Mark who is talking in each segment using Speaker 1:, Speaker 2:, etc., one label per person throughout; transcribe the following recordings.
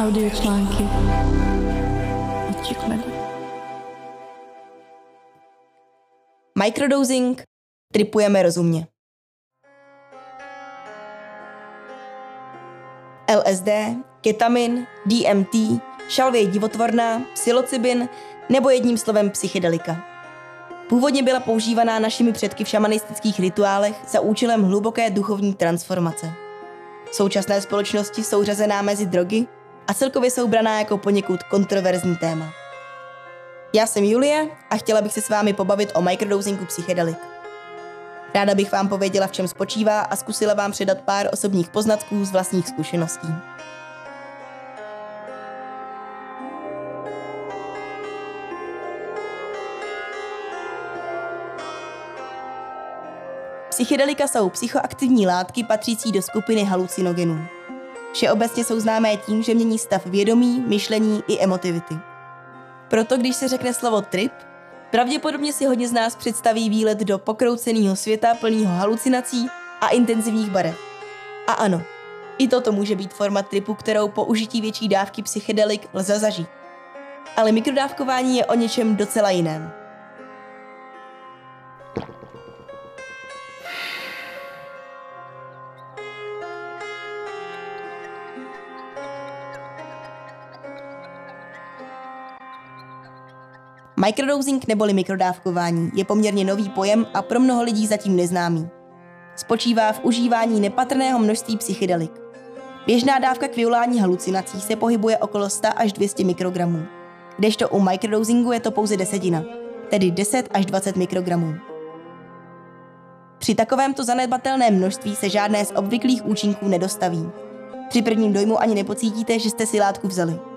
Speaker 1: Audiočlánky od Chickmedy.
Speaker 2: Microdosing, tripujeme rozumně. LSD, ketamin, DMT, šalvě divotvorná, psilocybin nebo jedním slovem psychedelika. Původně byla používaná našimi předky v šamanistických rituálech za účelem hluboké duchovní transformace. V současné společnosti jsou řazená mezi drogy a celkově jsou braná jako poněkud kontroverzní téma. Já jsem Julie a chtěla bych se s vámi pobavit o microdosingu psychedelik. Ráda bych vám pověděla, v čem spočívá a zkusila vám předat pár osobních poznatků z vlastních zkušeností. Psychedelika jsou psychoaktivní látky patřící do skupiny halucinogenů. Všeobecně jsou známé tím, že mění stav vědomí, myšlení i emotivity. Proto, když se řekne slovo trip, pravděpodobně si hodně z nás představí výlet do pokrouceného světa plného halucinací a intenzivních barev. A ano, i toto může být forma tripu, kterou po užití větší dávky psychedelik lze zažít. Ale mikrodávkování je o něčem docela jiném. Microdosing neboli mikrodávkování je poměrně nový pojem a pro mnoho lidí zatím neznámý. Spočívá v užívání nepatrného množství psychedelik. Běžná dávka k vyvolání halucinací se pohybuje okolo 100 až 200 mikrogramů, kdežto u microdosingu je to pouze desetina, tedy 10 až 20 mikrogramů. Při takovémto zanedbatelném množství se žádné z obvyklých účinků nedostaví. Při prvním dojmu ani nepocítíte, že jste si látku vzali.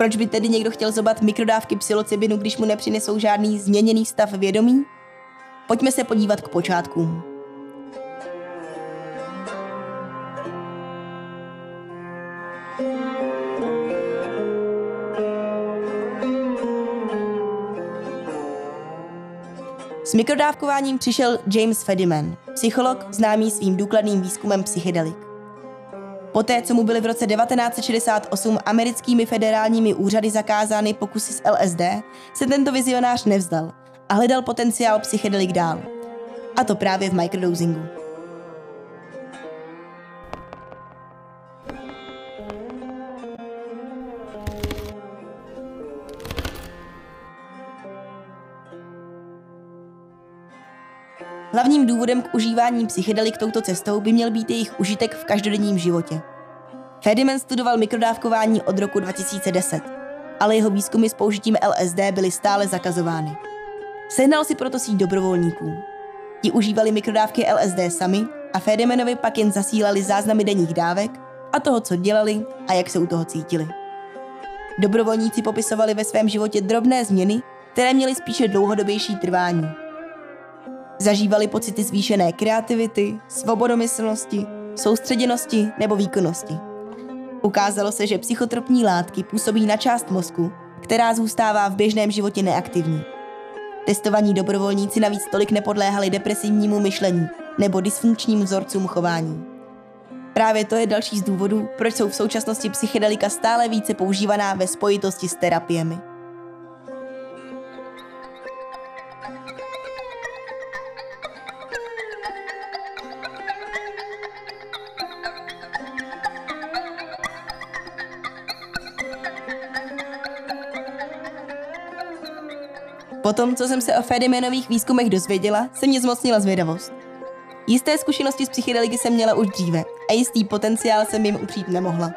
Speaker 2: Proč by tedy někdo chtěl zobat mikrodávky psilocybinu, když mu nepřinesou žádný změněný stav vědomí? Pojďme se podívat k počátkům. S mikrodávkováním přišel James Fediman, psycholog známý svým důkladným výzkumem psychedelik. Poté, co mu byly v roce 1968 americkými federálními úřady zakázány pokusy s LSD, se tento vizionář nevzdal a hledal potenciál psychedelik dál. A to právě v microdosingu. Hlavním důvodem k užívání psychedelik touto cestou by měl být jejich užitek v každodenním životě. Fediman studoval mikrodávkování od roku 2010, ale jeho výzkumy s použitím LSD byly stále zakazovány. Sehnal si proto síť dobrovolníků. Ti užívali mikrodávky LSD sami a Fedimanovi pak jen zasílali záznamy denních dávek a toho, co dělali a jak se u toho cítili. Dobrovolníci popisovali ve svém životě drobné změny, které měly spíše dlouhodobější trvání. Zažívali pocity zvýšené kreativity, svobodomyslnosti, soustředěnosti nebo výkonnosti. Ukázalo se, že psychotropní látky působí na část mozku, která zůstává v běžném životě neaktivní. Testovaní dobrovolníci navíc tolik nepodléhali depresivnímu myšlení nebo dysfunkčním vzorcům chování. Právě to je další z důvodů, proč jsou v současnosti psychedelika stále více používaná ve spojitosti s terapiemi. Potom, co jsem se o Fedimanových výzkumech dozvěděla, se mě zmocnila zvědavost. Jisté zkušenosti z psychedeliky jsem měla už dříve a jistý potenciál jsem jim upřít nemohla.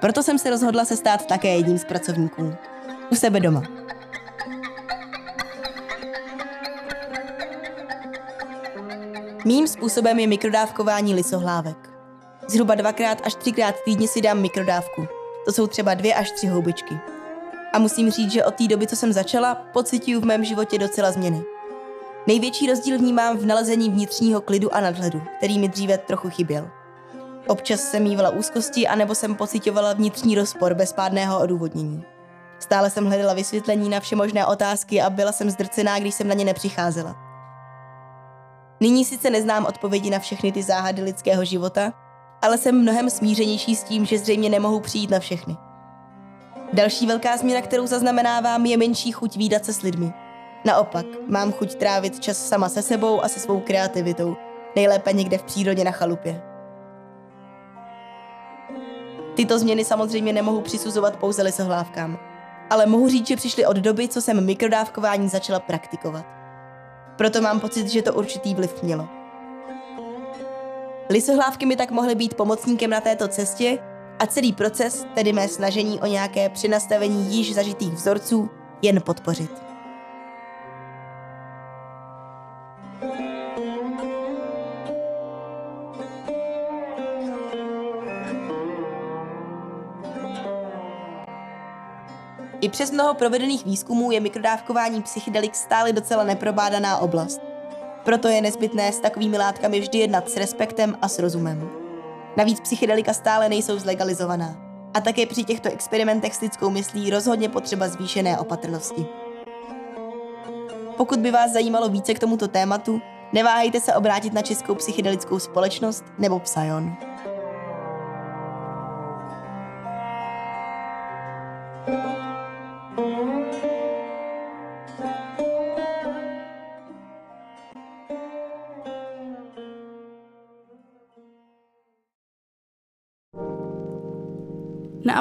Speaker 2: Proto jsem se rozhodla se stát také jedním z pracovníků. U sebe doma. Mým způsobem je mikrodávkování lisohlávek. Zhruba dvakrát až třikrát týdně si dám mikrodávku. To jsou třeba dvě až tři houbičky. A musím říct, že od té doby, co jsem začala, pocituju v mém životě docela změny. Největší rozdíl vnímám v nalezení vnitřního klidu a nadhledu, který mi dříve trochu chyběl. Občas jsem mývala úzkosti, anebo jsem pocitovala vnitřní rozpor bez pádného odůvodnění. Stále jsem hledala vysvětlení na všemožné otázky a byla jsem zdrcená, když jsem na ně nepřicházela. Nyní sice neznám odpovědi na všechny ty záhady lidského života, ale jsem mnohem smířenější s tím, že zřejmě nemohu přijít na všechny. Další velká změna, kterou zaznamenávám, je menší chuť výdat se s lidmi. Naopak, mám chuť trávit čas sama se sebou a se svou kreativitou, nejlépe někde v přírodě na chalupě. Tyto změny samozřejmě nemohu přisuzovat pouze lisohlávkám, ale mohu říct, že přišly od doby, co jsem mikrodávkování začala praktikovat. Proto mám pocit, že to určitý vliv mělo. Lisohlávky mi tak mohly být pomocníkem na této cestě a celý proces, tedy mé snažení o nějaké přinastavení již zažitých vzorců, jen podpořit. I přes mnoho provedených výzkumů je mikrodávkování psychedelik stále docela neprobádaná oblast. Proto je nezbytné s takovými látkami vždy jednat s respektem a s rozumem. Navíc psychedelika stále nejsou zlegalizovaná. A také při těchto experimentech s lidskou myslí rozhodně potřeba zvýšené opatrnosti. Pokud by vás zajímalo více k tomuto tématu, neváhejte se obrátit na Českou psychedelickou společnost nebo Psion.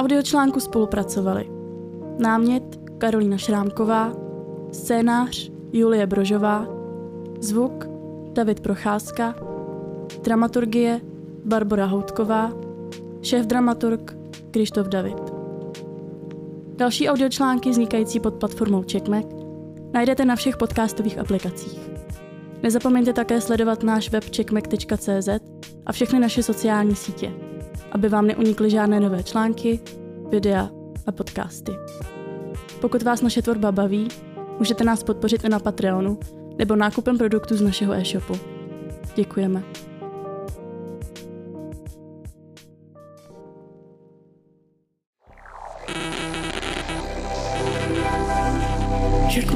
Speaker 3: Audiočlánku spolupracovali námět Karolína Šrámková, scénář Julie Brožová, zvuk David Procházka, dramaturgie Barbara Houtková, šéf dramaturg Krištof David. Další audiočlánky vznikající pod platformou Checkmack najdete na všech podcastových aplikacích. Nezapomeňte také sledovat náš web checkmack.cz a všechny naše sociální sítě aby vám neunikly žádné nové články, videa a podcasty. Pokud vás naše tvorba baví, můžete nás podpořit i na Patreonu nebo nákupem produktů z našeho e-shopu. Děkujeme. Check